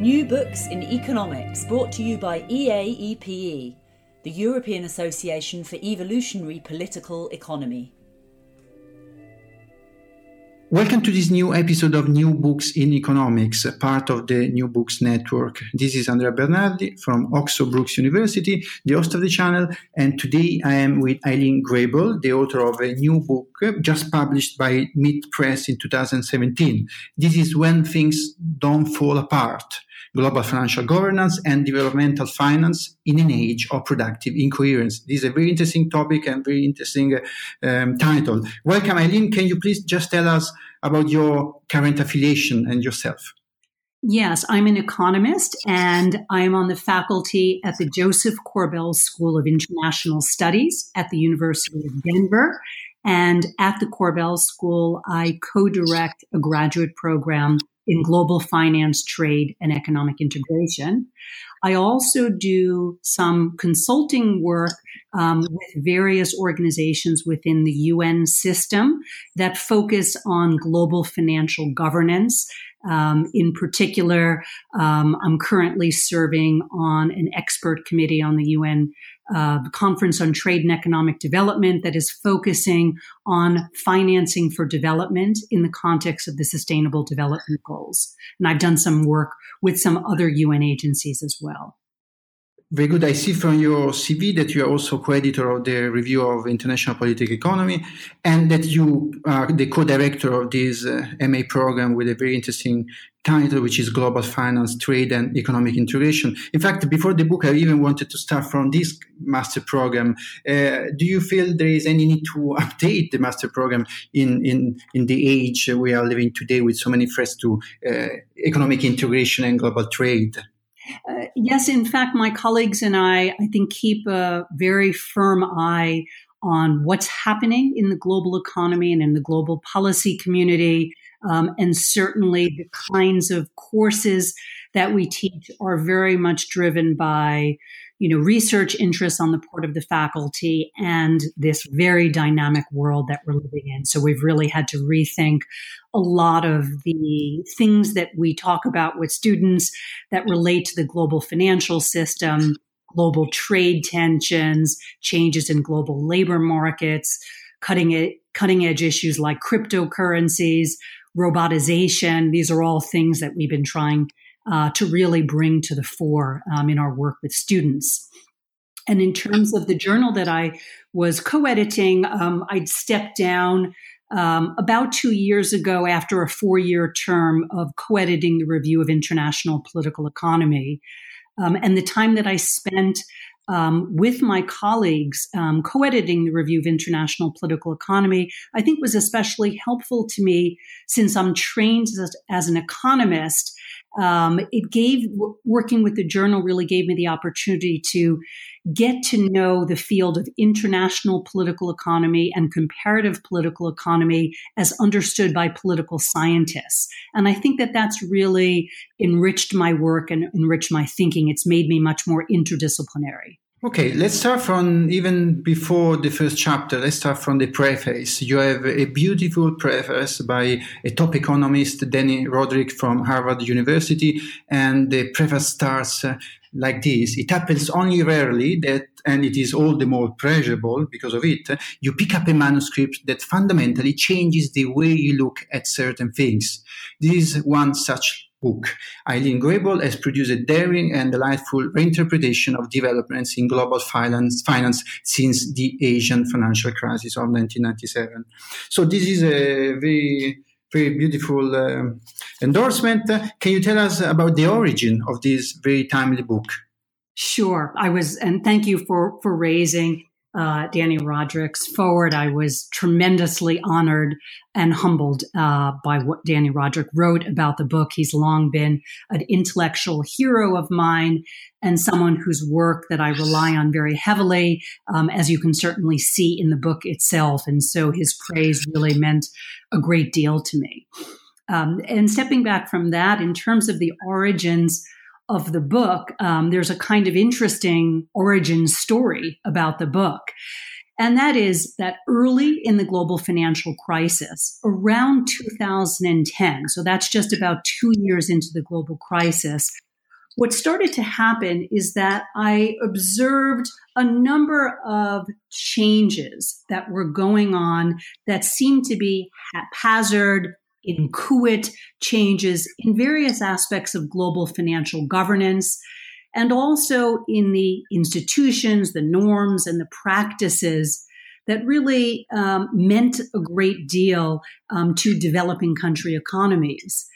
New Books in Economics, brought to you by EAEPE, the European Association for Evolutionary Political Economy. Welcome to this new episode of New Books in Economics, part of the New Books Network. This is Andrea Bernardi from Oxford Brookes University, the host of the channel, and today I am with Ilene Grabel, the author of a new book just published by MIT Press in 2017. This is When Things Don't Fall Apart global financial governance and developmental finance in an age of productive incoherence. This is a very interesting topic and very interesting um, title. Welcome, Ilene. Can you please just tell us about your current affiliation and yourself? Yes, I'm an economist and I am on the faculty at the Josef Korbel School of International Studies at the University of Denver. And at the Korbel School, I co direct a graduate program in global finance, trade, and economic integration. I also do some consulting work um, with various organizations within the UN system that focus on global financial governance. Um, in particular, um, I'm currently serving on an expert committee on the UN uh, conference on trade and economic development that is focusing on financing for development in the context of the sustainable development goals. And I've done some work with some other UN agencies as well. Very good. I see from your CV that you are also co-editor of the Review of International Political Economy, and that you are the co-director of this uh, MA program with a very interesting title, which is Global Finance, Trade and Economic Integration. In fact, before the book, I even wanted to start from this master program. Uh, do you feel there is any need to update the master program in, in, in the age we are living today with so many threats to uh, economic integration and global trade? Uh, yes, in fact, my colleagues and I, I think, keep a very firm eye on what's happening in the global economy and in the global policy community. Um, and certainly the kinds of courses that we teach are very much driven by you know, research interests on the part of the faculty and this very dynamic world that we're living in. So we've really had to rethink a lot of the things that we talk about with students that relate to the global financial system, global trade tensions, changes in global labor markets, cutting it, cutting edge issues like cryptocurrencies, robotization. These are all things that we've been trying uh, to really bring to the fore um, in our work with students. And in terms of the journal that I was co editing, um, I'd stepped down um, about two years ago after a four year term of co editing the Review of International Political Economy. Um, and the time that I spent um, with my colleagues um, co editing the Review of International Political Economy, I think was especially helpful to me since I'm trained as, as an economist um, it gave working with the journal really gave me the opportunity to get to know the field of international political economy and comparative political economy as understood by political scientists. And I think that that's really enriched my work and enriched my thinking. It's made me much more interdisciplinary. Okay, let's start from even before the first chapter. Let's start from the preface. You have a beautiful preface by a top economist, Dani Rodrik from Harvard University, and the preface starts uh, like this. It happens only rarely that, and it is all the more pleasurable because of it, you pick up a manuscript that fundamentally changes the way you look at certain things. This is one such book. Ilene Grabel has produced a daring and delightful reinterpretation of developments in global finance, finance since the Asian financial crisis of 1997. So this is a very very beautiful uh, endorsement. Can you tell us about the origin of this very timely book? Sure. I was, and thank you for, for raising uh, Dani Rodrik's forward. I was tremendously honored and humbled uh, by what Dani Rodrik wrote about the book. He's long been an intellectual hero of mine and someone whose work that I rely on very heavily, um, as you can certainly see in the book itself. And so his praise really meant a great deal to me. Um, and stepping back from that, in terms of the origins of the book, um, there's a kind of interesting origin story about the book. And that is that early in the global financial crisis, around 2010, so that's just about two years into the global crisis, what started to happen is that I observed a number of changes that were going on that seemed to be haphazard, inchoate changes in various aspects of global financial governance and also in the institutions, the norms, and the practices that really um, meant a great deal um, to developing country economies.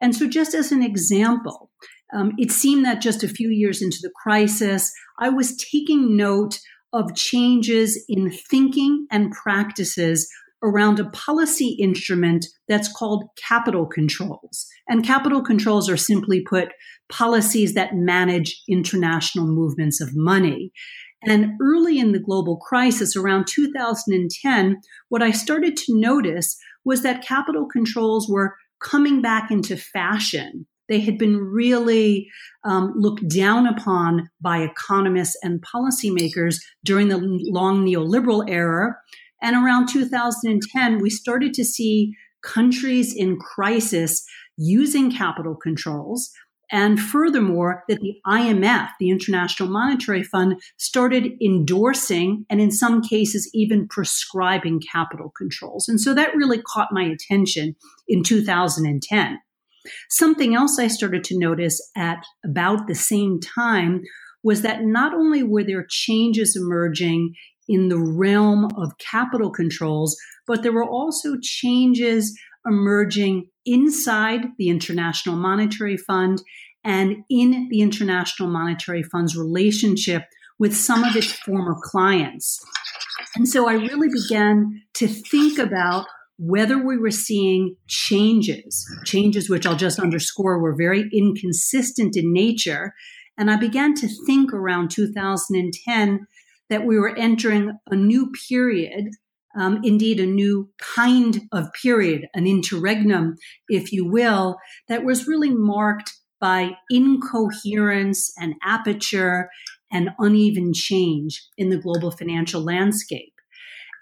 And so, just as an example, um, it seemed that just a few years into the crisis, I was taking note of changes in thinking and practices around a policy instrument that's called capital controls. And capital controls are simply put policies that manage international movements of money. And early in the global crisis, around 2010, what I started to notice was that capital controls were coming back into fashion. They had been really um, looked down upon by economists and policymakers during the long neoliberal era. And around 2010, we started to see countries in crisis using capital controls. And furthermore, that the IMF, the International Monetary Fund, started endorsing and in some cases even prescribing capital controls. And so that really caught my attention in 2010. Something else I started to notice at about the same time was that not only were there changes emerging in the realm of capital controls, but there were also changes emerging inside the International Monetary Fund and in the International Monetary Fund's relationship with some of its former clients. And so I really began to think about whether we were seeing changes, changes which I'll just underscore were very inconsistent in nature. And I began to think around 2010 that we were entering a new period, um, indeed, a new kind of period, an interregnum, if you will, that was really marked by incoherence and aperture and uneven change in the global financial landscape.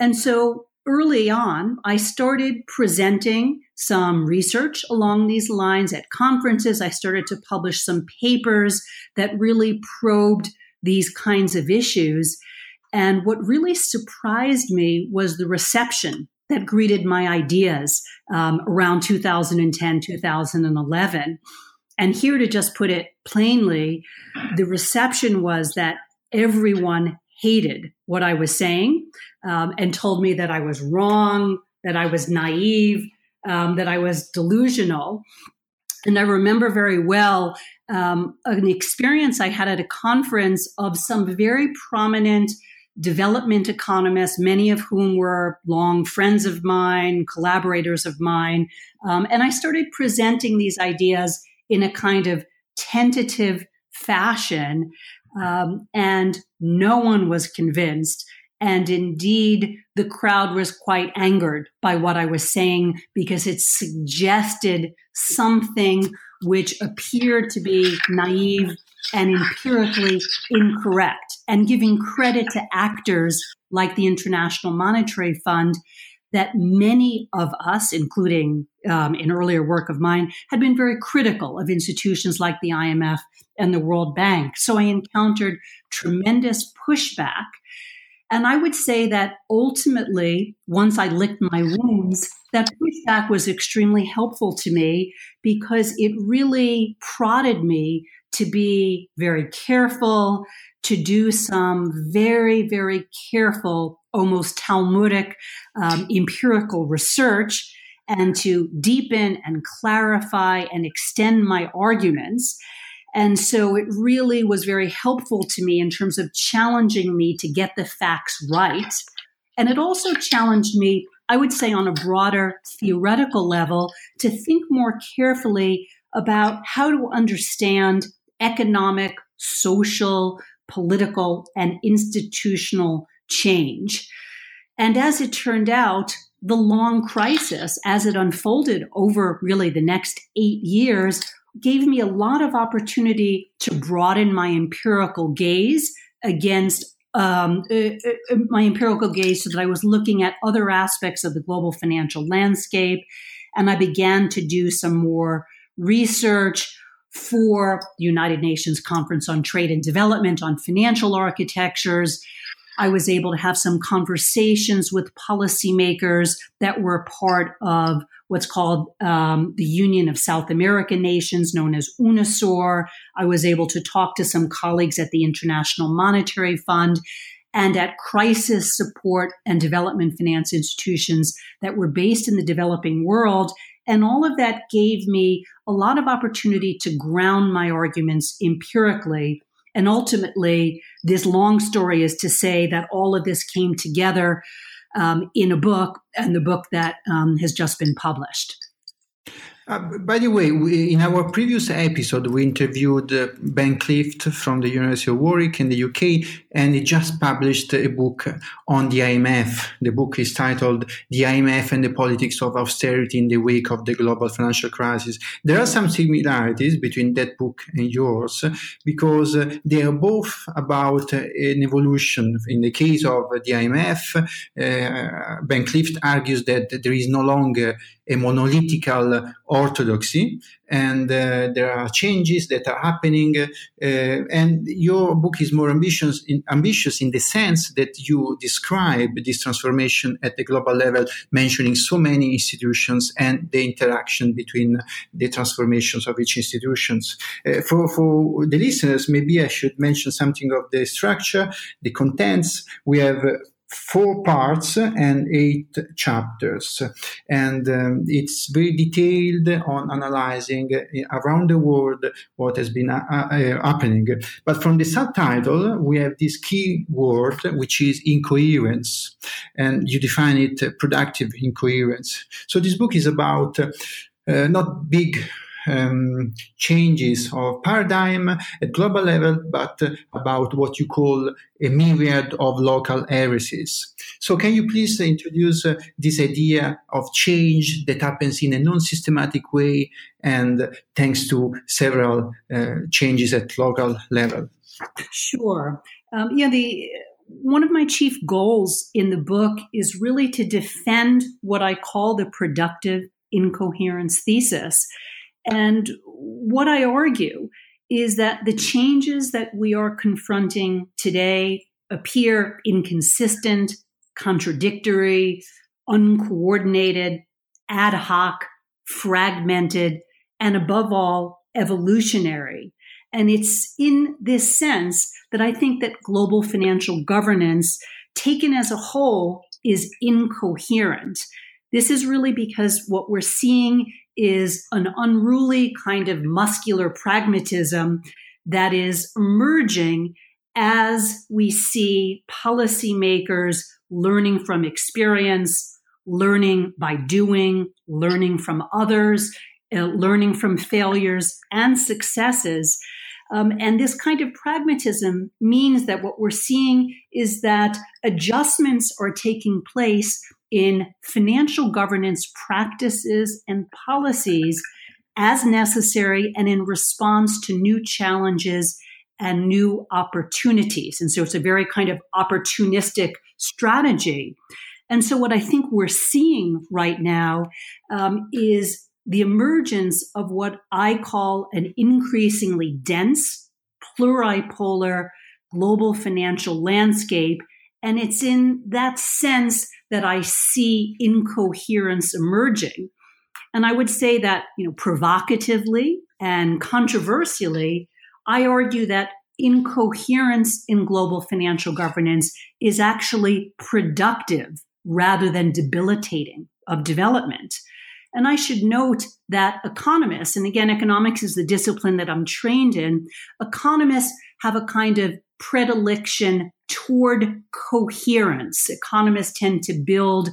And so early on, I started presenting some research along these lines at conferences. I started to publish some papers that really probed these kinds of issues. And what really surprised me was the reception that greeted my ideas um, around 2010, 2011. And here to just put it plainly, the reception was that everyone hated what I was saying um, and told me that I was wrong, that I was naive, um, that I was delusional. And I remember very well um, an experience I had at a conference of some very prominent development economists, many of whom were long friends of mine, collaborators of mine. Um, and I started presenting these ideas in a kind of tentative fashion. Um, and no one was convinced. And indeed, the crowd was quite angered by what I was saying because it suggested something which appeared to be naive and empirically incorrect, and giving credit to actors like the International Monetary Fund that many of us, including um, in earlier work of mine, had been very critical of institutions like the IMF and the World Bank. So I encountered tremendous pushback. And I would say that ultimately, once I licked my wounds, that pushback was extremely helpful to me because it really prodded me to be very careful, to do some very, very careful, almost Talmudic um, empirical research, and to deepen and clarify and extend my arguments. And so it really was very helpful to me in terms of challenging me to get the facts right. And it also challenged me, I would say, on a broader theoretical level, to think more carefully about how to understand economic, social, political, and institutional change. And as it turned out, the long crisis, as it unfolded over really the next eight years, gave me a lot of opportunity to broaden my empirical gaze against um, uh, uh, my empirical gaze so that I was looking at other aspects of the global financial landscape. And I began to do some more research for the United Nations Conference on Trade and Development on financial architectures. I was able to have some conversations with policymakers that were part of what's called um, the Union of South American Nations, known as UNASUR. I was able to talk to some colleagues at the International Monetary Fund and at crisis support and development finance institutions that were based in the developing world. And all of that gave me a lot of opportunity to ground my arguments empirically. And ultimately, this long story is to say that all of this came together um, in a book, and the book that um, has just been published. Uh, by the way, we, in our previous episode, we interviewed uh, Ben Clift from the University of Warwick in the UK, and he just published a book on the IMF. The book is titled The IMF and the Politics of Austerity in the Wake of the Global Financial Crisis. There are some similarities between that book and yours because uh, they are both about uh, an evolution. In the case of the IMF, uh, Ben Clift argues that there is no longer a monolithical orthodoxy and uh, there are changes that are happening uh, and your book is more ambitious in, ambitious in the sense that you describe this transformation at the global level mentioning so many institutions and the interaction between the transformations of each institutions. Uh, for, for the listeners maybe i should mention something of the structure the contents. We have four parts and eight chapters. And um, it's very detailed on analyzing uh, around the world what has been uh, uh, happening. But from the subtitle, we have this key word, which is incoherence. And you define it uh, productive incoherence. So this book is about uh, not big um, changes of paradigm at global level, but about what you call a myriad of local heresies. So, can you please introduce uh, this idea of change that happens in a non-systematic way and thanks to several uh, changes at local level? Sure. Um, yeah, the one of my chief goals in the book is really to defend what I call the productive incoherence thesis. And what I argue is that the changes that we are confronting today appear inconsistent, contradictory, uncoordinated, ad hoc, fragmented, and above all, evolutionary. And it's in this sense that I think that global financial governance, taken as a whole, is incoherent. This is really because what we're seeing is an unruly kind of muscular pragmatism that is emerging as we see policymakers learning from experience, learning by doing, learning from others, uh, learning from failures and successes. Um, and this kind of pragmatism means that what we're seeing is that adjustments are taking place in financial governance practices and policies as necessary and in response to new challenges and new opportunities. And so it's a very kind of opportunistic strategy. And so, what I think we're seeing right now um, is the emergence of what I call an increasingly dense, pluripolar global financial landscape. And it's in that sense that I see incoherence emerging. And I would say that, you know, provocatively and controversially, I argue that incoherence in global financial governance is actually productive rather than debilitating of development. And I should note that economists, and again, economics is the discipline that I'm trained in, economists have a kind of predilection toward coherence. Economists tend to build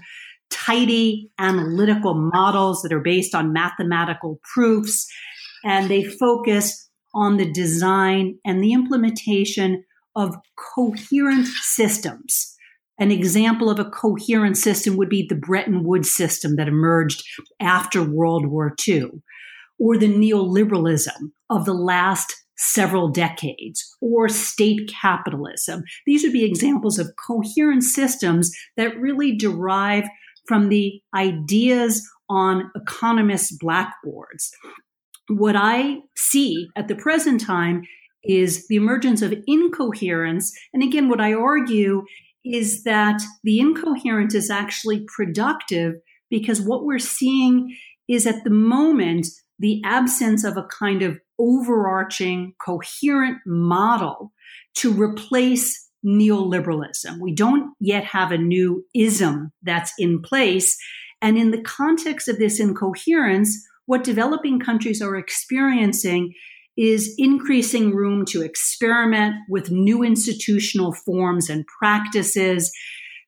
tidy analytical models that are based on mathematical proofs, and they focus on the design and the implementation of coherent systems. An example of a coherent system would be the Bretton Woods system that emerged after World War II, or the neoliberalism of the last several decades, or state capitalism. These would be examples of coherent systems that really derive from the ideas on economists' blackboards. What I see at the present time is the emergence of incoherence. And again, what I argue is that the incoherent is actually productive because what we're seeing is at the moment the absence of a kind of overarching coherent model to replace neoliberalism. We don't yet have a new ism that's in place. And in the context of this incoherence, what developing countries are experiencing is increasing room to experiment with new institutional forms and practices,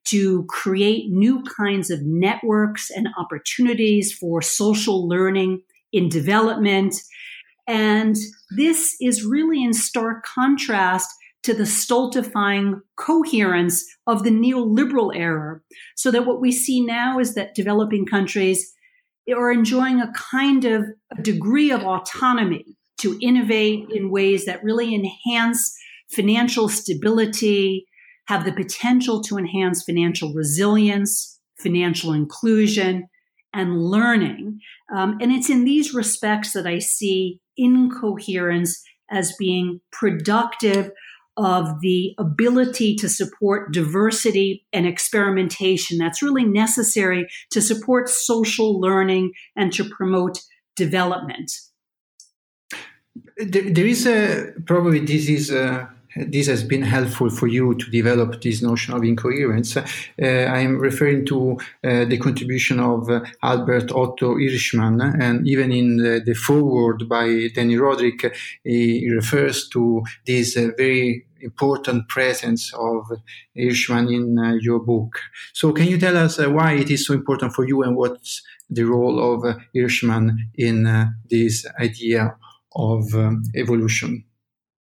to create new kinds of networks and opportunities for social learning in development. And this is really in stark contrast to the stultifying coherence of the neoliberal era. So that what we see now is that developing countries are enjoying a kind of a degree of autonomy to innovate in ways that really enhance financial stability, have the potential to enhance financial resilience, financial inclusion, and learning. Um, and it's in these respects that I see incoherence as being productive of the ability to support diversity and experimentation that's really necessary to support social learning and to promote development there is a probably this is a, this has been helpful for you to develop this notion of incoherence. Uh, I am referring to uh, the contribution of uh, Albert Otto Hirschman, and even in the, the foreword by Dani Rodrik, he refers to this uh, very important presence of Hirschman in uh, your book. So, can you tell us uh, why it is so important for you and what's the role of Hirschman in this idea of um, evolution?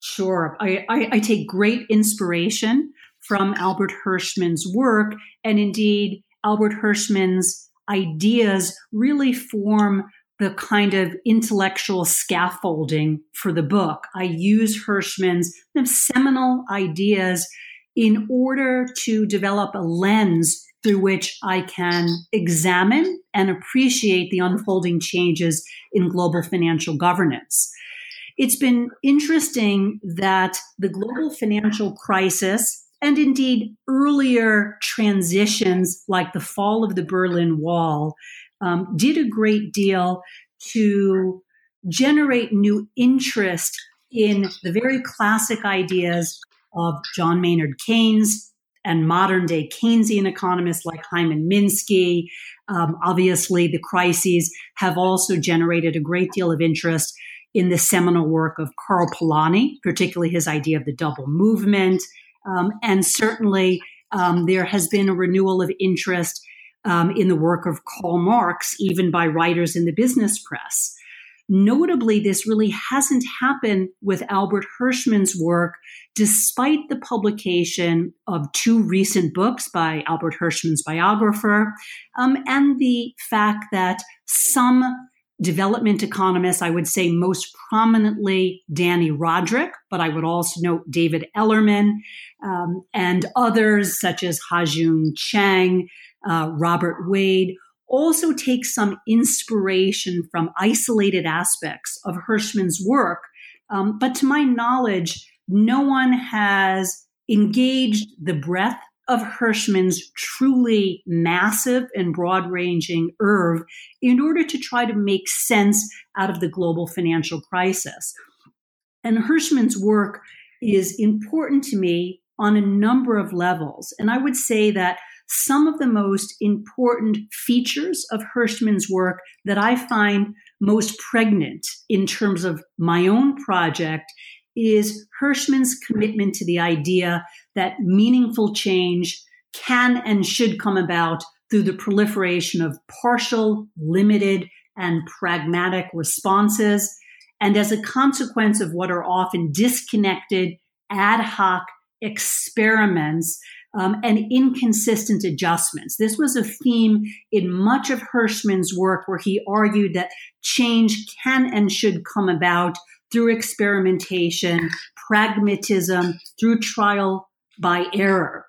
Sure. I, I, I, take great inspiration from Albert Hirschman's work. And indeed, Albert Hirschman's ideas really form the kind of intellectual scaffolding for the book. I use Hirschman's seminal ideas in order to develop a lens through which I can examine and appreciate the unfolding changes in global financial governance. It's been interesting that the global financial crisis and indeed earlier transitions like the fall of the Berlin Wall um, did a great deal to generate new interest in the very classic ideas of John Maynard Keynes and modern day Keynesian economists like Hyman Minsky. Um, obviously, the crises have also generated a great deal of interest in the seminal work of Karl Polanyi, particularly his idea of the double movement. Um, and certainly, um, there has been a renewal of interest um, in the work of Karl Marx, even by writers in the business press. Notably, this really hasn't happened with Albert Hirschman's work, despite the publication of two recent books by Albert Hirschman's biographer, um, and the fact that some development economists, I would say most prominently Dani Rodrik, but I would also note David Ellerman um, and others such as Ha-Joon Chang, uh, Robert Wade, also take some inspiration from isolated aspects of Hirschman's work. Um, but to my knowledge, no one has engaged the breadth of Hirschman's truly massive and broad ranging oeuvre in order to try to make sense out of the global financial crisis. And Hirschman's work is important to me on a number of levels. And I would say that some of the most important features of Hirschman's work that I find most pregnant in terms of my own project is Hirschman's commitment to the idea that meaningful change can and should come about through the proliferation of partial, limited, and pragmatic responses, and as a consequence of what are often disconnected, ad hoc experiments um, and inconsistent adjustments. This was a theme in much of Hirschman's work where he argued that change can and should come about through experimentation, pragmatism, through trial by error.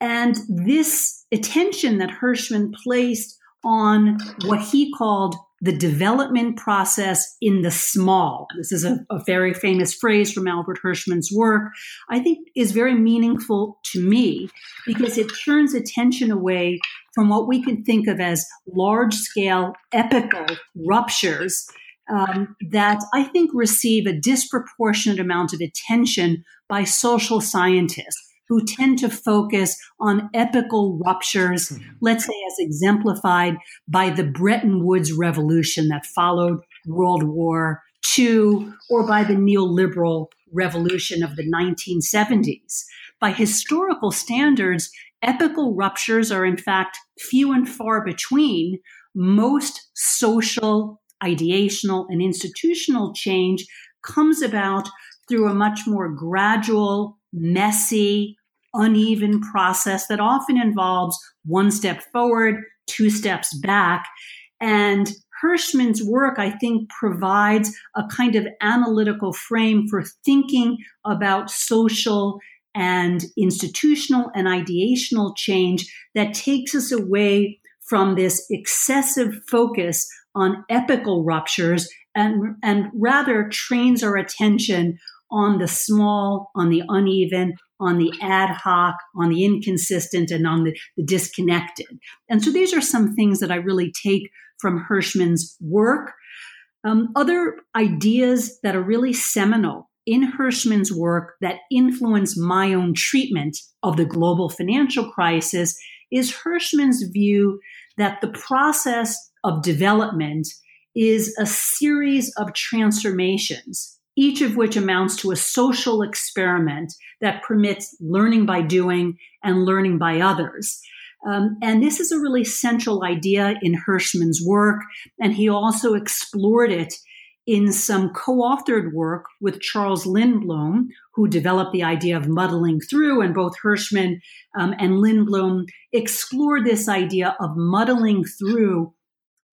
And this attention that Hirschman placed on what he called the development process in the small. This is a, a, very famous phrase from Albert Hirschman's work, I think is very meaningful to me because it turns attention away from what we can think of as large scale epical ruptures um, that I think receive a disproportionate amount of attention by social scientists who tend to focus on epical ruptures, mm-hmm. let's say as exemplified by the Bretton Woods revolution that followed World War II or by the neoliberal revolution of the 1970s. By historical standards, epical ruptures are in fact few and far between. Most social, ideational, and institutional change comes about through a much more gradual, messy, uneven process that often involves one step forward, two steps back. And Hirschman's work, I think, provides a kind of analytical frame for thinking about social and institutional and ideational change that takes us away from this excessive focus on epical ruptures and, and rather trains our attention on the small, on the uneven, on the ad hoc, on the inconsistent, and on the, the disconnected. And so these are some things that I really take from Hirschman's work. Um, other ideas that are really seminal in Hirschman's work that influence my own treatment of the global financial crisis is Hirschman's view that the process of development is a series of transformations each of which amounts to a social experiment that permits learning by doing and learning by others. Um, and this is a really central idea in Hirschman's work, and he also explored it in some co-authored work with Charles Lindblom, who developed the idea of muddling through, and both Hirschman um, and Lindblom explored this idea of muddling through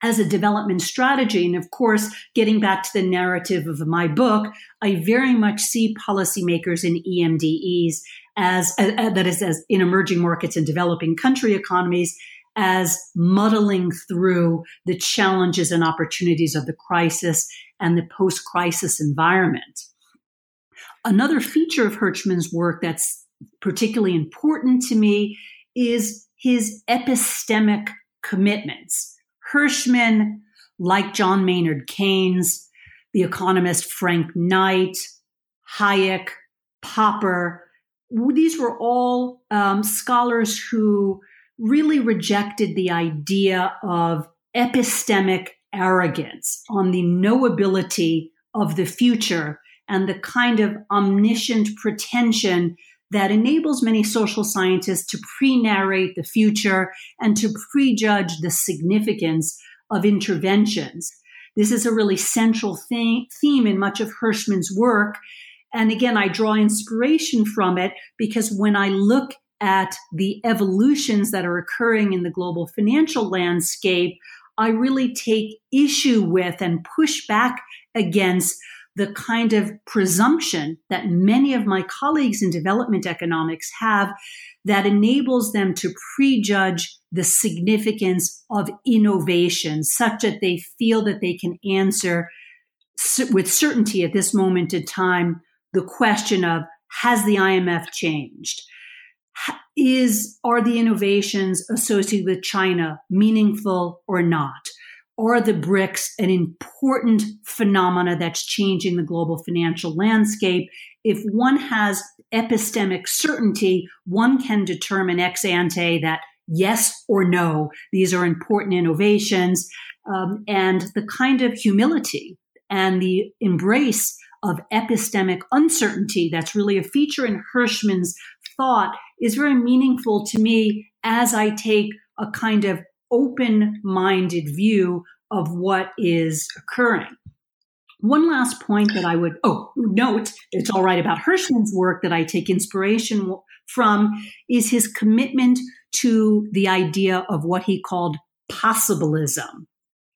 as a development strategy. And of course, getting back to the narrative of my book, I very much see policymakers in EMDEs as, as that is as in emerging markets and developing country economies as muddling through the challenges and opportunities of the crisis and the post-crisis environment. Another feature of Hirschman's work that's particularly important to me is his epistemic commitments. Hirschman, like John Maynard Keynes, the economist Frank Knight, Hayek, Popper, these were all um, scholars who really rejected the idea of epistemic arrogance on the knowability of the future and the kind of omniscient pretension that enables many social scientists to pre narrate the future and to prejudge the significance of interventions. This is a really central theme in much of Hirschman's work. And again, I draw inspiration from it because when I look at the evolutions that are occurring in the global financial landscape, I really take issue with and push back against the kind of presumption that many of my colleagues in development economics have that enables them to prejudge the significance of innovation such that they feel that they can answer with certainty at this moment in time the question of has the IMF changed? Is are the innovations associated with China meaningful or not? are the BRICS an important phenomena that's changing the global financial landscape? If one has epistemic certainty, one can determine ex ante that yes or no. These are important innovations. Um, and the kind of humility and the embrace of epistemic uncertainty that's really a feature in Hirschman's thought is very meaningful to me as I take a kind of open minded view of what is occurring. One last point that I would oh note it's all right about Hirschman's work that I take inspiration from is his commitment to the idea of what he called possibilism.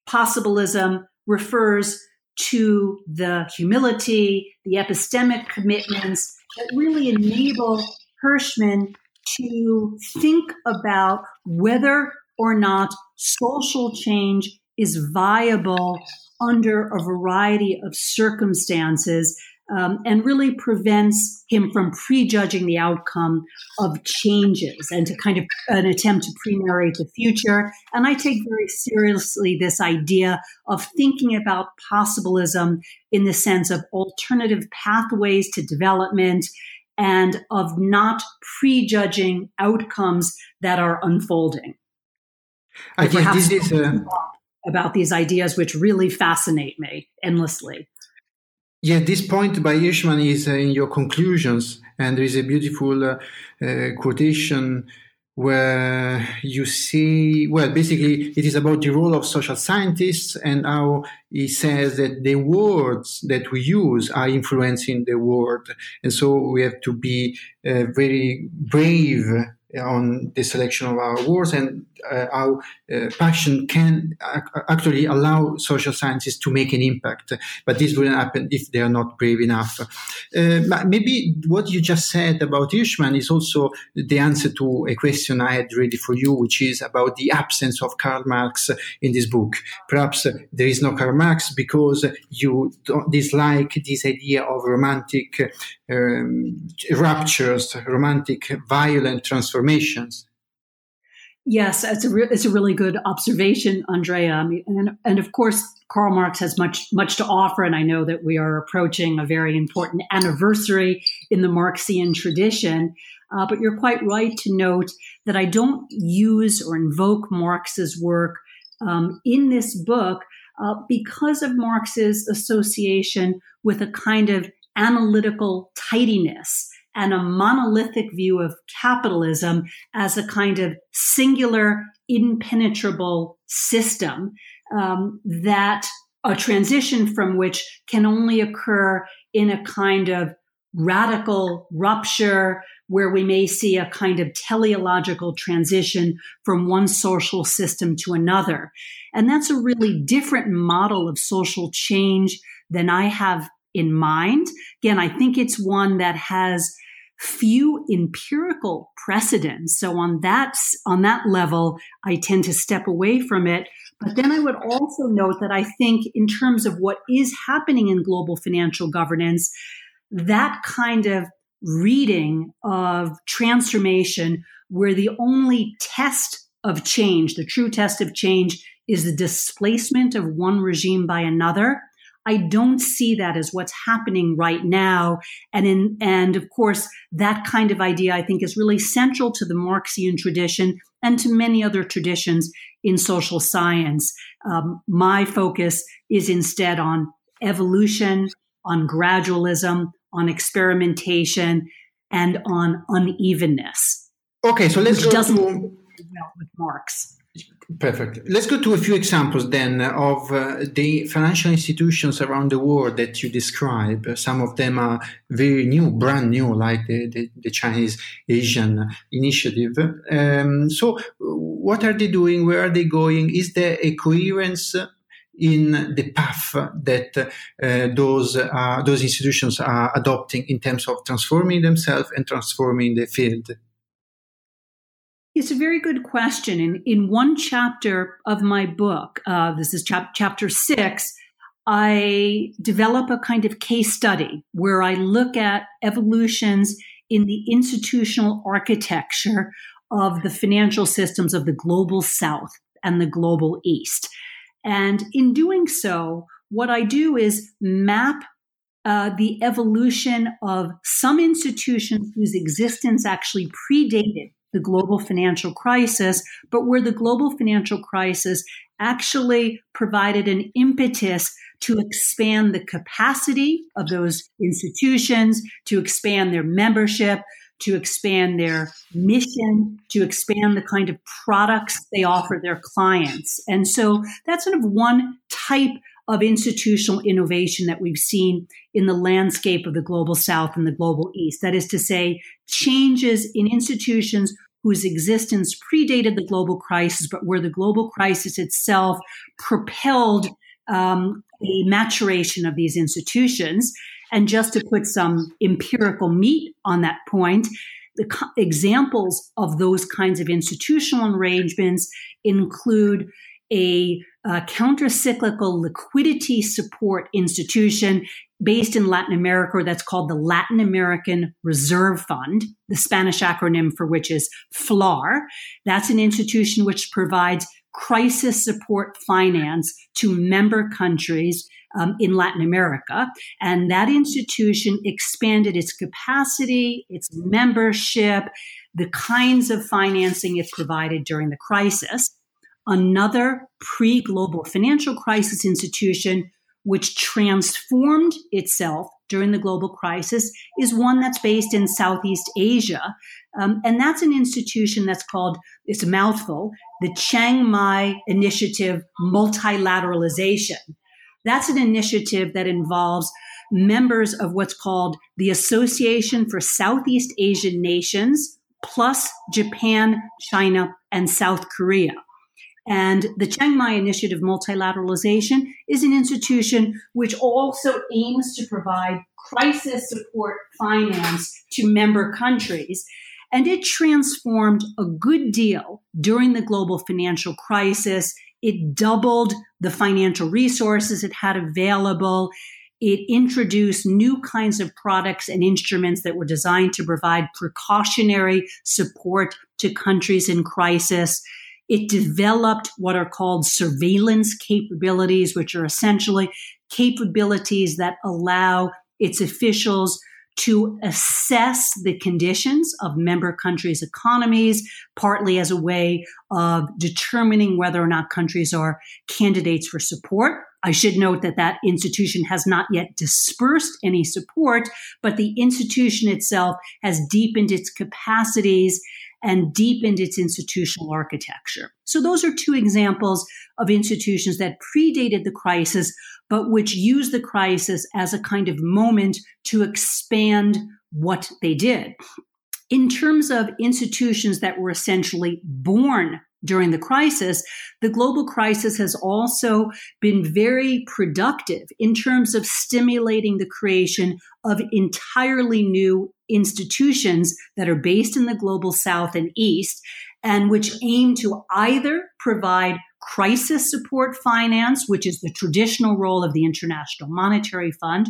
Possibilism refers to the humility, the epistemic commitments that really enable Hirschman to think about whether or not social change is viable under a variety of circumstances um, and really prevents him from prejudging the outcome of changes and to kind of an attempt to pre-narrate the future. And I take very seriously this idea of thinking about possibilism in the sense of alternative pathways to development and of not prejudging outcomes that are unfolding. I guess this is uh, about these ideas, which really fascinate me endlessly. Yeah, this point by Hirschman is uh, in your conclusions, and there is a beautiful uh, uh, quotation where you see, well, basically, it is about the role of social scientists and how he says that the words that we use are influencing the world. And so we have to be uh, very brave on the selection of our words and how uh, passion can actually allow social sciences to make an impact. But this wouldn't happen if they are not brave enough. Uh, maybe what you just said about Hirschman is also the answer to a question I had ready for you, which is about the absence of Karl Marx in this book. Perhaps there is no Karl Marx because you dislike this idea of romantic um, ruptures, romantic violent transformations. Yes, it's a re- it's a really good observation, Andrea. I mean, and and of course, Karl Marx has much much to offer, and I know that we are approaching a very important anniversary in the Marxian tradition. Uh, but you're quite right to note that I don't use or invoke Marx's work um, in this book uh, because of Marx's association with a kind of analytical tidiness and a monolithic view of capitalism as a kind of singular, impenetrable system um, that a transition from which can only occur in a kind of radical rupture where we may see a kind of teleological transition from one social system to another. And that's a really different model of social change than I have in mind. Again, I think it's one that has few empirical precedents. So on that, on that level, I tend to step away from it. But then I would also note that I think in terms of what is happening in global financial governance, that kind of reading of transformation where the only test of change, the true test of change is the displacement of one regime by another I don't see that as what's happening right now. And in, and of course, that kind of idea I think is really central to the Marxian tradition and to many other traditions in social science. Um, my focus is instead on evolution, on gradualism, on experimentation, and on unevenness. Okay, so let's which go doesn't to with Marx. Perfect. Let's go to a few examples then of uh, the financial institutions around the world that you describe. Some of them are very new, brand new, like the, the, the Chinese Asian initiative. Um, so, what are they doing? Where are they going? Is there a coherence in the path that uh, those uh, those institutions are adopting in terms of transforming themselves and transforming the field? It's a very good question. In, in one chapter of my book, uh, this is chap- chapter six, I develop a kind of case study where I look at evolutions in the institutional architecture of the financial systems of the global south and the global east. And in doing so, what I do is map uh, the evolution of some institutions whose existence actually predated the global financial crisis, but where the global financial crisis actually provided an impetus to expand the capacity of those institutions, to expand their membership, to expand their mission, to expand the kind of products they offer their clients. And so that's sort of one type of institutional innovation that we've seen in the landscape of the global south and the global east. That is to say, changes in institutions whose existence predated the global crisis, but where the global crisis itself propelled um, a maturation of these institutions. And just to put some empirical meat on that point, the co- examples of those kinds of institutional arrangements include a uh, countercyclical liquidity support institution based in Latin America that's called the Latin American Reserve Fund, the Spanish acronym for which is FLAR. That's an institution which provides crisis support finance to member countries um, in Latin America. And that institution expanded its capacity, its membership, the kinds of financing it provided during the crisis. Another pre global financial crisis institution which transformed itself during the global crisis is one that's based in Southeast Asia. Um, and that's an institution that's called, it's a mouthful, the Chiang Mai Initiative Multilateralization. That's an initiative that involves members of what's called the Association for Southeast Asian Nations, plus Japan, China, and South Korea. And the Chiang Mai Initiative Multilateralization is an institution which also aims to provide crisis support finance to member countries. And it transformed a good deal during the global financial crisis. It doubled the financial resources it had available. It introduced new kinds of products and instruments that were designed to provide precautionary support to countries in crisis. It developed what are called surveillance capabilities, which are essentially capabilities that allow its officials to assess the conditions of member countries' economies, partly as a way of determining whether or not countries are candidates for support. I should note that that institution has not yet dispersed any support, but the institution itself has deepened its capacities and deepened its institutional architecture. So those are two examples of institutions that predated the crisis, but which used the crisis as a kind of moment to expand what they did. In terms of institutions that were essentially born during the crisis, the global crisis has also been very productive in terms of stimulating the creation of entirely new institutions that are based in the global south and east and which aim to either provide crisis support finance, which is the traditional role of the International Monetary Fund,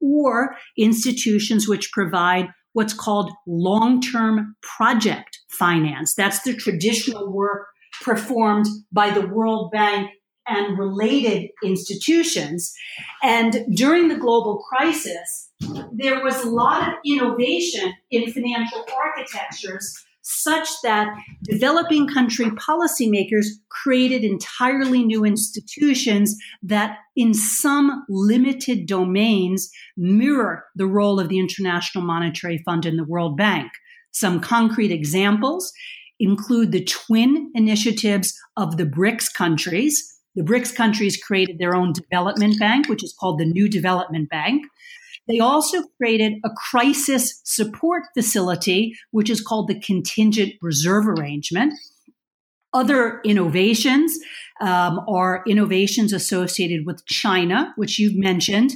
or institutions which provide what's called long term project finance. That's the traditional work performed by the World Bank and related institutions. And during the global crisis, there was a lot of innovation in financial architectures such that developing country policymakers created entirely new institutions that in some limited domains mirror the role of the International Monetary Fund and the World Bank. Some concrete examples include the twin initiatives of the BRICS countries. The BRICS countries created their own development bank, which is called the New Development Bank. They also created a crisis support facility, which is called the Contingent Reserve Arrangement. Other innovations um, are innovations associated with China, which you've mentioned.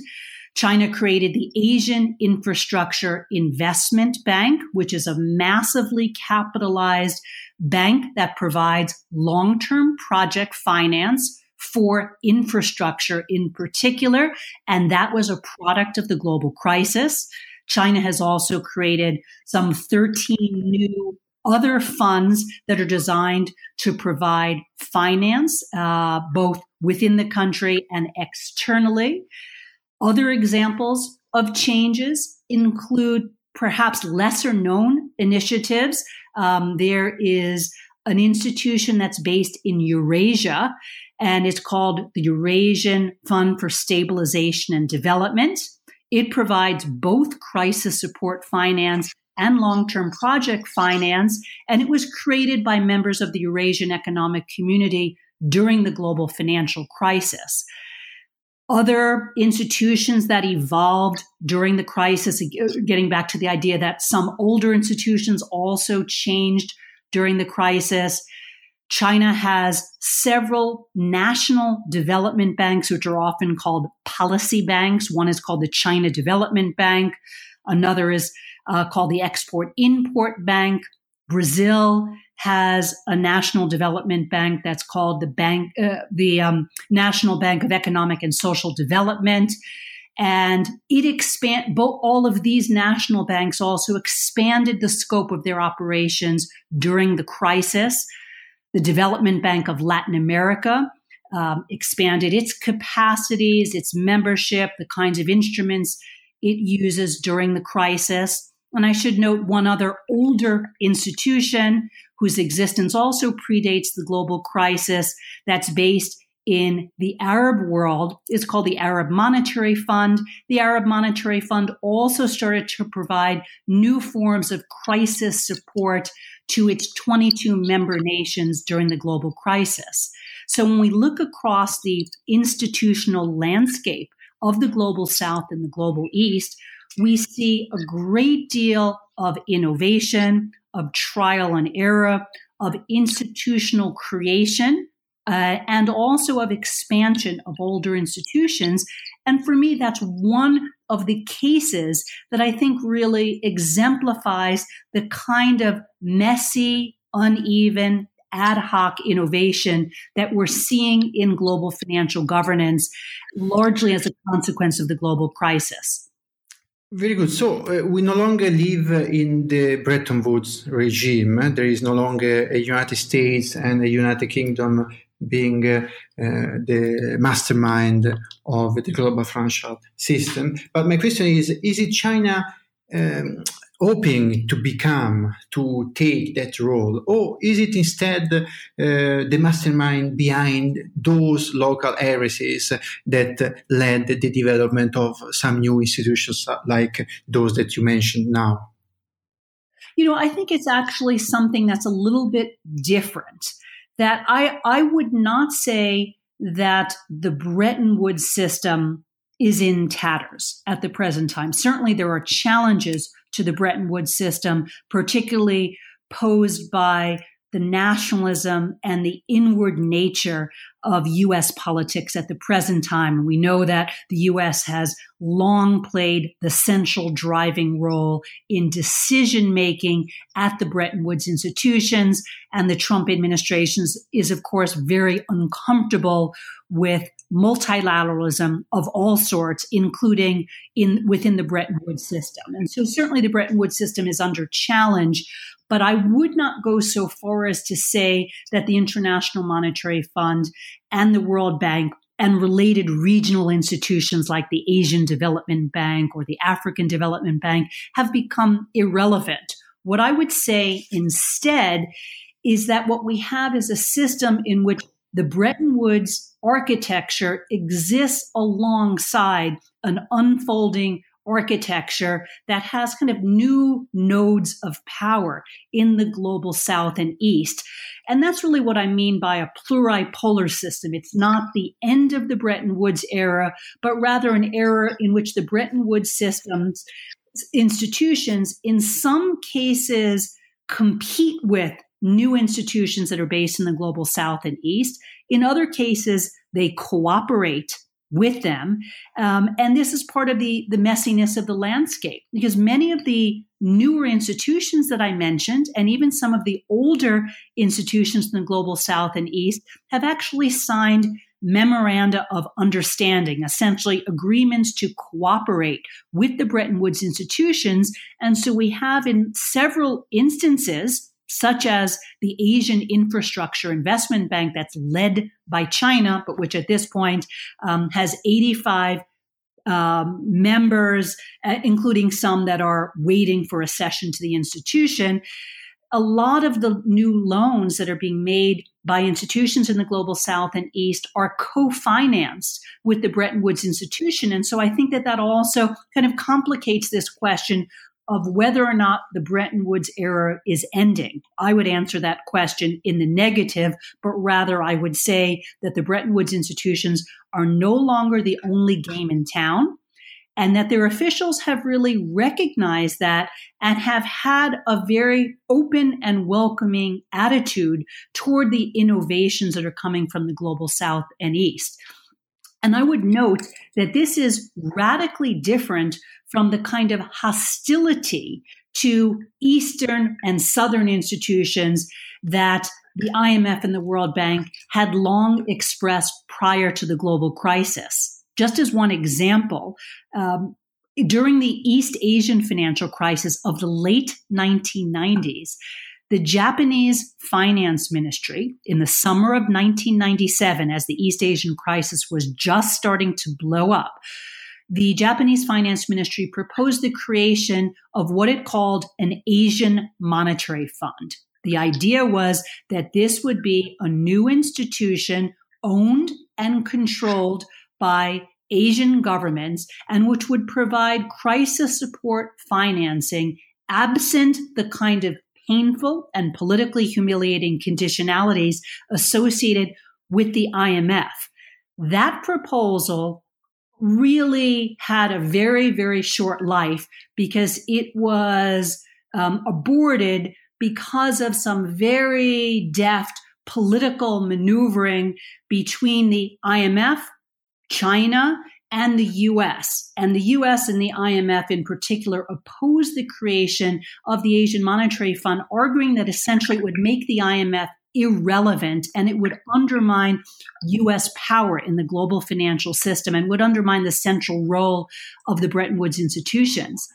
China created the Asian Infrastructure Investment Bank, which is a massively capitalized bank that provides long term project finance for infrastructure in particular. And that was a product of the global crisis. China has also created some 13 new other funds that are designed to provide finance, uh, both within the country and externally. Other examples of changes include perhaps lesser known initiatives Um, there is an institution that's based in Eurasia, and it's called the Eurasian Fund for Stabilization and Development. It provides both crisis support finance and long term project finance, and it was created by members of the Eurasian Economic Community during the global financial crisis. Other institutions that evolved during the crisis, getting back to the idea that some older institutions also changed during the crisis. China has several national development banks, which are often called policy banks. One is called the China Development Bank. Another is uh, called the Export Import Bank. Brazil has a national development bank that's called the bank, uh, the um, National Bank of Economic and Social Development. And it expand both all of these national banks also expanded the scope of their operations during the crisis. The Development Bank of Latin America um, expanded its capacities, its membership, the kinds of instruments it uses during the crisis. And I should note one other older institution whose existence also predates the global crisis that's based in the Arab world is called the Arab Monetary Fund. The Arab Monetary Fund also started to provide new forms of crisis support to its 22 member nations during the global crisis. So when we look across the institutional landscape of the global south and the global east, we see a great deal of innovation, of trial and error, of institutional creation uh, and also of expansion of older institutions. And for me, that's one of the cases that I think really exemplifies the kind of messy, uneven, ad hoc innovation that we're seeing in global financial governance, largely as a consequence of the global crisis. Very good. So uh, we no longer live in the Bretton Woods regime. There is no longer a United States and a United Kingdom being uh, uh, the mastermind of the global financial system. But my question is: Is it China um, hoping to become, to take that role? Or is it instead uh, the mastermind behind those local heresies that led the development of some new institutions like those that you mentioned now? You know, I think it's actually something that's a little bit different. That I, I would not say that the Bretton Woods system is in tatters at the present time. Certainly, there are challenges to the Bretton Woods system, particularly posed by the nationalism and the inward nature of US politics at the present time. We know that the US has long played the central driving role in decision making at the Bretton Woods institutions. And the Trump administration is, of course, very uncomfortable with multilateralism of all sorts, including in within the Bretton Woods system. And so certainly the Bretton Woods system is under challenge, but I would not go so far as to say that the International Monetary Fund and the World Bank and related regional institutions like the Asian Development Bank or the African Development Bank have become irrelevant. What I would say instead is that what we have is a system in which the Bretton Woods architecture exists alongside an unfolding architecture that has kind of new nodes of power in the global south and east. And that's really what I mean by a pluripolar system. It's not the end of the Bretton Woods era, but rather an era in which the Bretton Woods systems, institutions, in some cases, compete with new institutions that are based in the global south and east. In other cases, they cooperate with them. Um, and this is part of the, the messiness of the landscape because many of the newer institutions that I mentioned, and even some of the older institutions in the global south and east, have actually signed memoranda of understanding, essentially agreements to cooperate with the Bretton Woods institutions. And so we have in several instances, such as the Asian Infrastructure Investment Bank that's led by China, but which at this point um, has 85 um, members, uh, including some that are waiting for accession to the institution. a lot of the new loans that are being made by institutions in the global south and east are co-financed with the Bretton Woods institution. And so I think that that also kind of complicates this question of whether or not the Bretton Woods era is ending. I would answer that question in the negative, but rather I would say that the Bretton Woods institutions are no longer the only game in town and that their officials have really recognized that and have had a very open and welcoming attitude toward the innovations that are coming from the global south and east. And I would note that this is radically different from the kind of hostility to Eastern and Southern institutions that the IMF and the World Bank had long expressed prior to the global crisis. Just as one example, um, during the East Asian financial crisis of the late 1990s, the Japanese finance ministry in the summer of 1997, as the East Asian crisis was just starting to blow up, the Japanese finance ministry proposed the creation of what it called an Asian monetary fund. The idea was that this would be a new institution owned and controlled by Asian governments and which would provide crisis support financing absent the kind of painful and politically humiliating conditionalities associated with the IMF. That proposal really had a very, very short life because it was um, aborted because of some very deft political maneuvering between the IMF China and the US. And the US and the IMF in particular opposed the creation of the Asian Monetary Fund, arguing that essentially it would make the IMF irrelevant and it would undermine US power in the global financial system and would undermine the central role of the Bretton Woods institutions.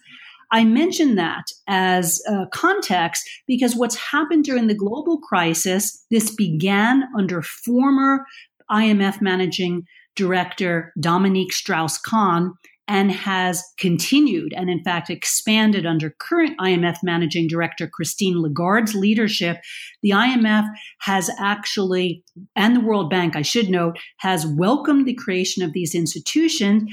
I mention that as a context because what's happened during the global crisis, this began under former IMF managing director Dominique Strauss Kahn and has continued and, in fact, expanded under current IMF managing director Christine Lagarde's leadership. The IMF has actually, and the World Bank, I should note, has welcomed the creation of these institutions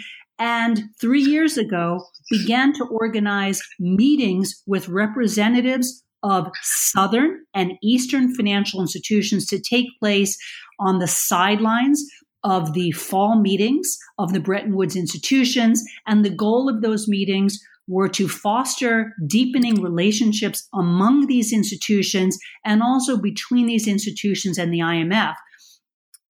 and three years ago began to organize meetings with representatives of Southern and Eastern financial institutions to take place on the sidelines of the fall meetings of the Bretton Woods institutions. And the goal of those meetings were to foster deepening relationships among these institutions and also between these institutions and the IMF.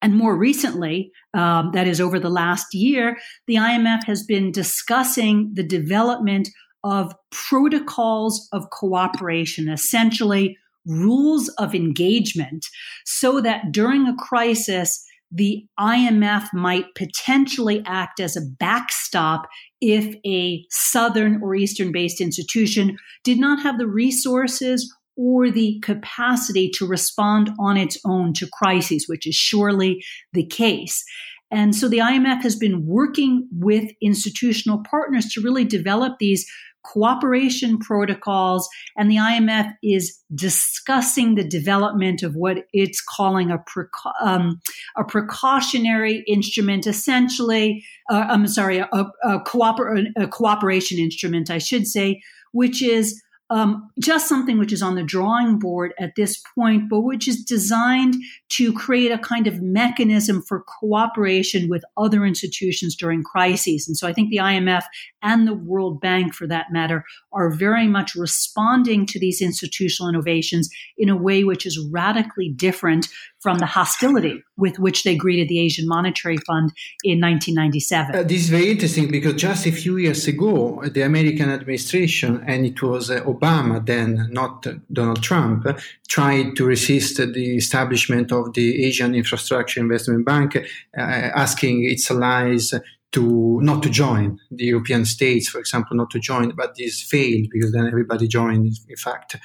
And more recently, um, that is over the last year, the IMF has been discussing the development of protocols of cooperation, essentially rules of engagement, so that during a crisis, the IMF might potentially act as a backstop if a Southern or Eastern based institution did not have the resources or the capacity to respond on its own to crises, which is surely the case. And so the IMF has been working with institutional partners to really develop these cooperation protocols, and the IMF is discussing the development of what it's calling a, preca- um, a precautionary instrument, essentially, uh, I'm sorry, a, a, cooper- a cooperation instrument, I should say, which is um, just something which is on the drawing board at this point, but which is designed to create a kind of mechanism for cooperation with other institutions during crises. And so I think the IMF and the World Bank, for that matter, are very much responding to these institutional innovations in a way which is radically different from the hostility with which they greeted the Asian Monetary Fund in 1997. Uh, this is very interesting because just a few years ago, the American administration, and it was uh, Obama then, not Donald Trump, tried to resist the establishment of the Asian Infrastructure Investment Bank, uh, asking its allies to not to join the European states, for example, not to join, but this failed because then everybody joined. In fact,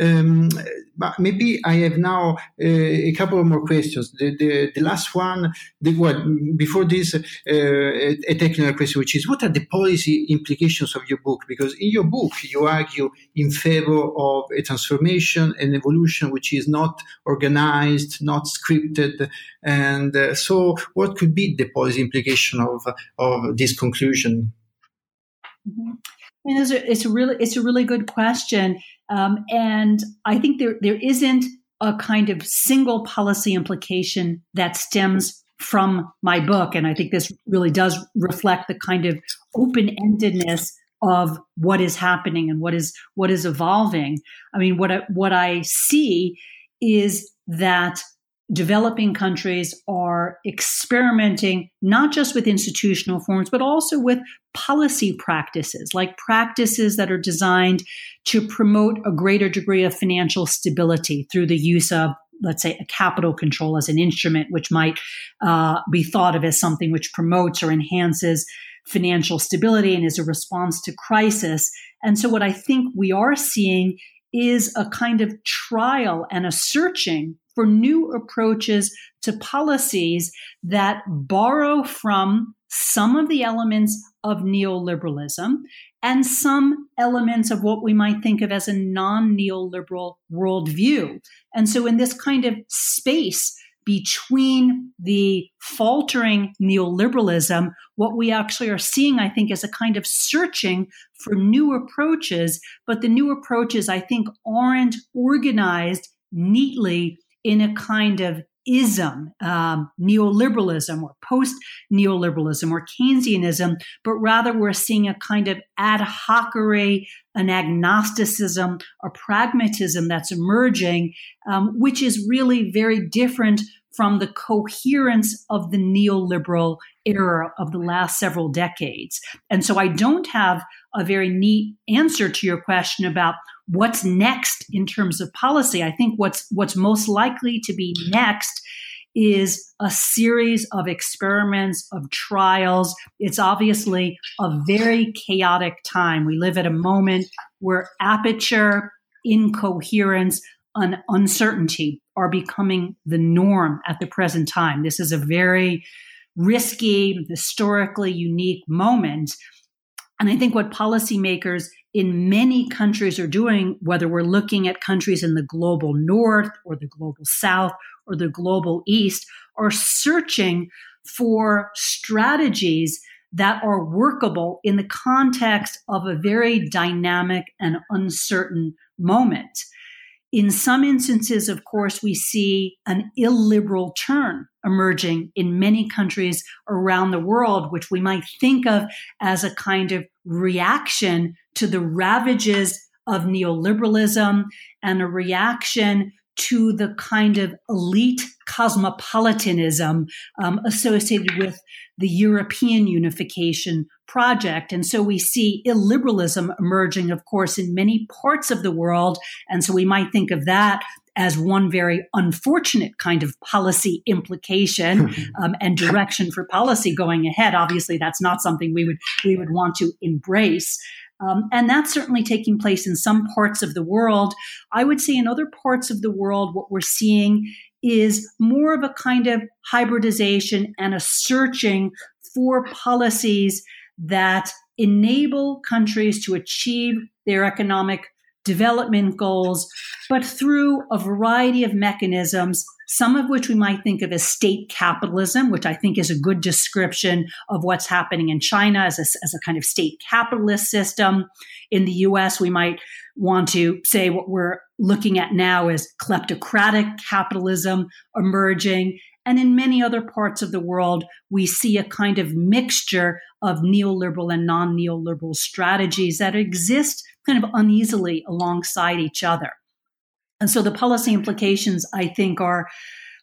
um, but maybe I have now uh, a couple of more questions. The, the, the last one, the, well, before this, uh, a, technical question, which is what are the policy implications of your book? Because in your book you argue in favor of a transformation and evolution which is not organized, not scripted, and uh, so what could be the policy implication of of this conclusion? Mm-hmm. I mean, it's a, it's a really it's a really good question, um, and I think there there isn't a kind of single policy implication that stems from my book, and I think this really does reflect the kind of open endedness of what is happening and what is what is evolving. I mean, what I, what I see is that developing countries are experimenting not just with institutional forms, but also with policy practices, like practices that are designed to promote a greater degree of financial stability through the use of let's say a capital control as an instrument, which might uh, be thought of as something which promotes or enhances financial stability and is a response to crisis. And so, what I think we are seeing is a kind of trial and a searching for new approaches to policies that borrow from some of the elements of neoliberalism and some elements of what we might think of as a non neoliberal worldview. And so, in this kind of space between the faltering neoliberalism, what we actually are seeing, I think, is a kind of searching for new approaches. But the new approaches, I think, aren't organized neatly in a kind of ism, um, neoliberalism or post neoliberalism or Keynesianism, but rather we're seeing a kind of ad hocery, an agnosticism, a pragmatism that's emerging, um, which is really very different from the coherence of the neoliberal era of the last several decades. And so I don't have a very neat answer to your question about what's next in terms of policy. I think what's what's most likely to be next is a series of experiments, of trials. It's obviously a very chaotic time. We live at a moment where aperture, incoherence, and uncertainty are becoming the norm at the present time. This is a very risky, historically unique moment. And I think what policymakers in many countries are doing, whether we're looking at countries in the global north or the global south or the global east, are searching for strategies that are workable in the context of a very dynamic and uncertain moment. In some instances, of course, we see an illiberal turn emerging in many countries around the world, which we might think of as a kind of reaction to the ravages of neoliberalism and a reaction to the kind of elite cosmopolitanism um, associated with the European unification project. And so we see illiberalism emerging, of course, in many parts of the world. And so we might think of that as one very unfortunate kind of policy implication um, and direction for policy going ahead. Obviously, that's not something we would we would want to embrace. Um, and that's certainly taking place in some parts of the world. I would say in other parts of the world, what we're seeing is more of a kind of hybridization and a searching for policies that enable countries to achieve their economic development goals, but through a variety of mechanisms, some of which we might think of as state capitalism, which I think is a good description of what's happening in China as a, as a kind of state capitalist system. In the US, we might want to say what we're looking at now is kleptocratic capitalism emerging. And in many other parts of the world, we see a kind of mixture of neoliberal and non neoliberal strategies that exist kind of uneasily alongside each other. And so the policy implications, I think, are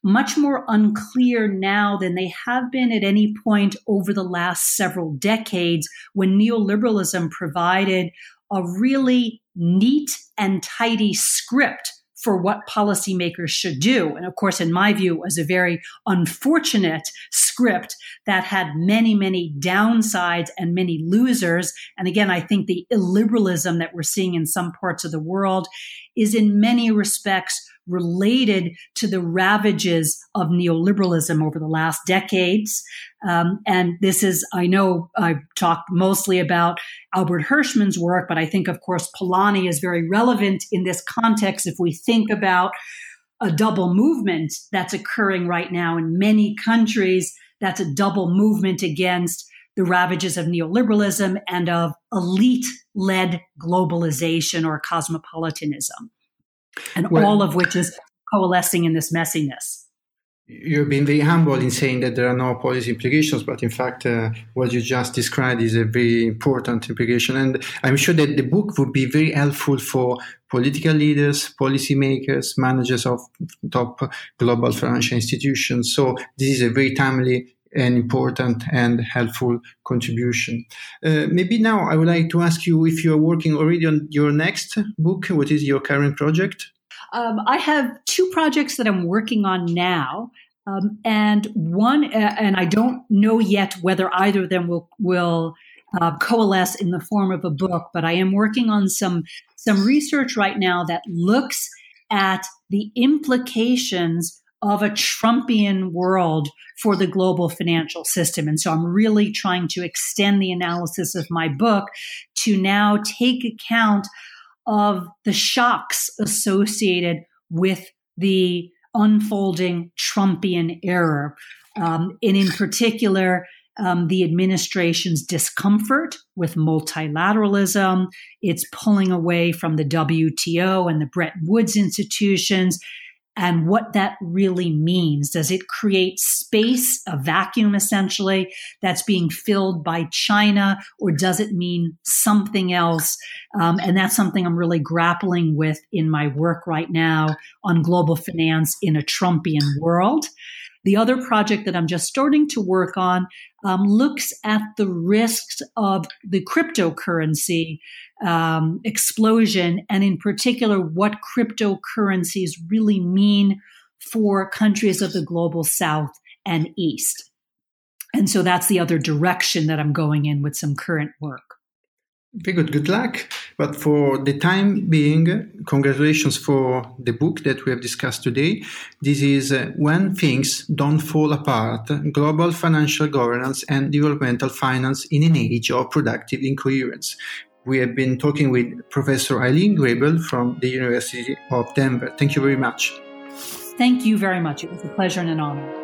much more unclear now than they have been at any point over the last several decades when neoliberalism provided a really neat and tidy script for what policymakers should do. And of course, in my view, was a very unfortunate script that had many, many downsides and many losers. And again, I think the illiberalism that we're seeing in some parts of the world is in many respects related to the ravages of neoliberalism over the last decades. Um, and this is, I know I've talked mostly about Albert Hirschman's work, but I think, of course, Polanyi is very relevant in this context if we think about a double movement that's occurring right now in many countries. That's a double movement against the ravages of neoliberalism and of elite led globalization or cosmopolitanism and well, all of which is coalescing in this messiness. You've been very humble in saying that there are no policy implications, but in fact, uh, what you just described is a very important implication. And I'm sure that the book would be very helpful for political leaders, policymakers, managers of top global financial institutions. So this is a very timely and important and helpful contribution. Uh, maybe now I would like to ask you if you are working already on your next book. What is your current project? Um, I have two projects that I'm working on now. Um, and one, uh, and I don't know yet whether either of them will, will uh, coalesce in the form of a book, but I am working on some, some research right now that looks at the implications of a Trumpian world for the global financial system. And so I'm really trying to extend the analysis of my book to now take account of the shocks associated with the unfolding Trumpian era. Um, and in particular, um, the administration's discomfort with multilateralism, its pulling away from the WTO and the Bretton Woods institutions, and what that really means. Does it create space, a vacuum essentially, that's being filled by China, or does it mean something else? Um, and that's something I'm really grappling with in my work right now on global finance in a Trumpian world. The other project that I'm just starting to work on um, looks at the risks of the cryptocurrency um, explosion, and in particular, what cryptocurrencies really mean for countries of the global south and east. And so that's the other direction that I'm going in with some current work. Very good. Good luck. But for the time being, congratulations for the book that we have discussed today. This is uh, When Things Don't Fall Apart Global Financial Governance and Developmental Finance in an Age of Productive Incoherence. We have been talking with Professor Ilene Grabel from the University of Denver. Thank you very much. Thank you very much. It was a pleasure and an honor.